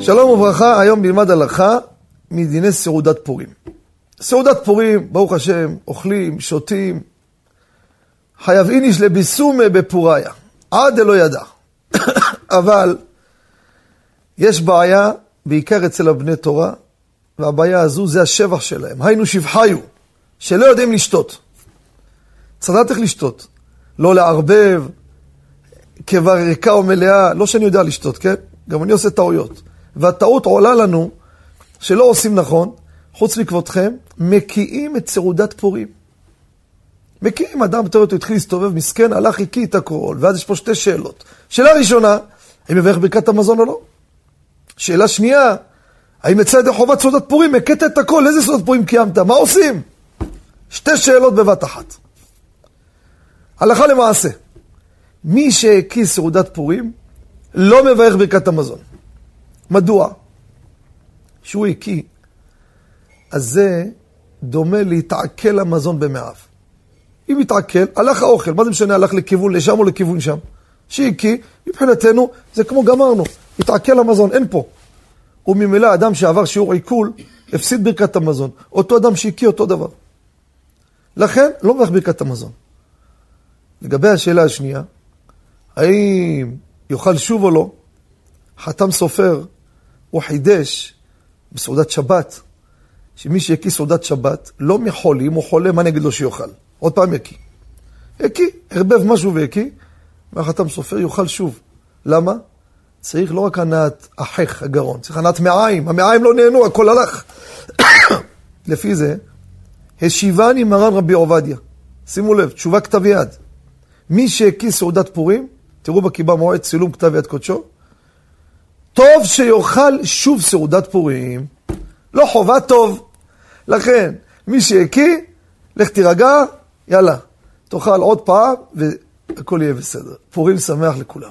שלום וברכה, היום נלמד הלכה מדיני סעודת פורים. סעודת פורים, ברוך השם, אוכלים, שותים. חייב איניש לביסומה בפוריה, עד דלא ידע. אבל יש בעיה, בעיקר אצל הבני תורה, והבעיה הזו זה השבח שלהם. היינו שבחיו, שלא יודעים לשתות. לדעת איך לשתות. לא לערבב, קיבה ריקה או מלאה, לא שאני יודע לשתות, כן? גם אני עושה טעויות. והטעות עולה לנו שלא עושים נכון, חוץ מכבודכם, מקיאים את סעודת פורים. מקיאים אדם, תראו אותו, התחיל להסתובב, מסכן, הלך, הקיא את הכל, ואז יש פה שתי שאלות. שאלה ראשונה, האם מברך ברכת המזון או לא? שאלה שנייה, האם יצא ידי חובת סעודת פורים, הכית את הכל, איזה סעודת פורים קיימת? מה עושים? שתי שאלות בבת אחת. הלכה למעשה, מי שהקיא סעודת פורים, לא מברך ברכת המזון. מדוע? שהוא הקיא, אז זה דומה להתעכל המזון במעיו. אם התעכל, הלך האוכל, מה זה משנה, הלך לכיוון לשם או לכיוון שם? שהקיא, מבחינתנו, זה כמו גמרנו, התעכל המזון, אין פה. וממילא אדם שעבר שיעור עיכול, הפסיד ברכת המזון. אותו אדם שהקיא אותו דבר. לכן, לא מברך ברכת המזון. לגבי השאלה השנייה, האם יאכל שוב או לא, חתם סופר, הוא חידש בסעודת שבת, שמי שיקיא סעודת שבת, לא מחולי, אם הוא חולה, מה נגיד לו שיאכל? עוד פעם יקיא. יקיא, ערבב משהו ויקיא, והחתם סופר יאכל שוב. למה? צריך לא רק הנעת החך, הגרון, צריך הנעת מעיים, המעיים לא נהנו, הכל הלך. לפי זה, השיבני מרן רבי עובדיה. שימו לב, תשובה כתב יד. מי שהקיא סעודת פורים, תראו בקיבה מועד צילום כתב יד קודשו, טוב שיאכל שוב סעודת פורים. לא חובה טוב. לכן, מי שהקיא, לך תירגע, יאללה, תאכל עוד פעם והכל יהיה בסדר. פורים שמח לכולם.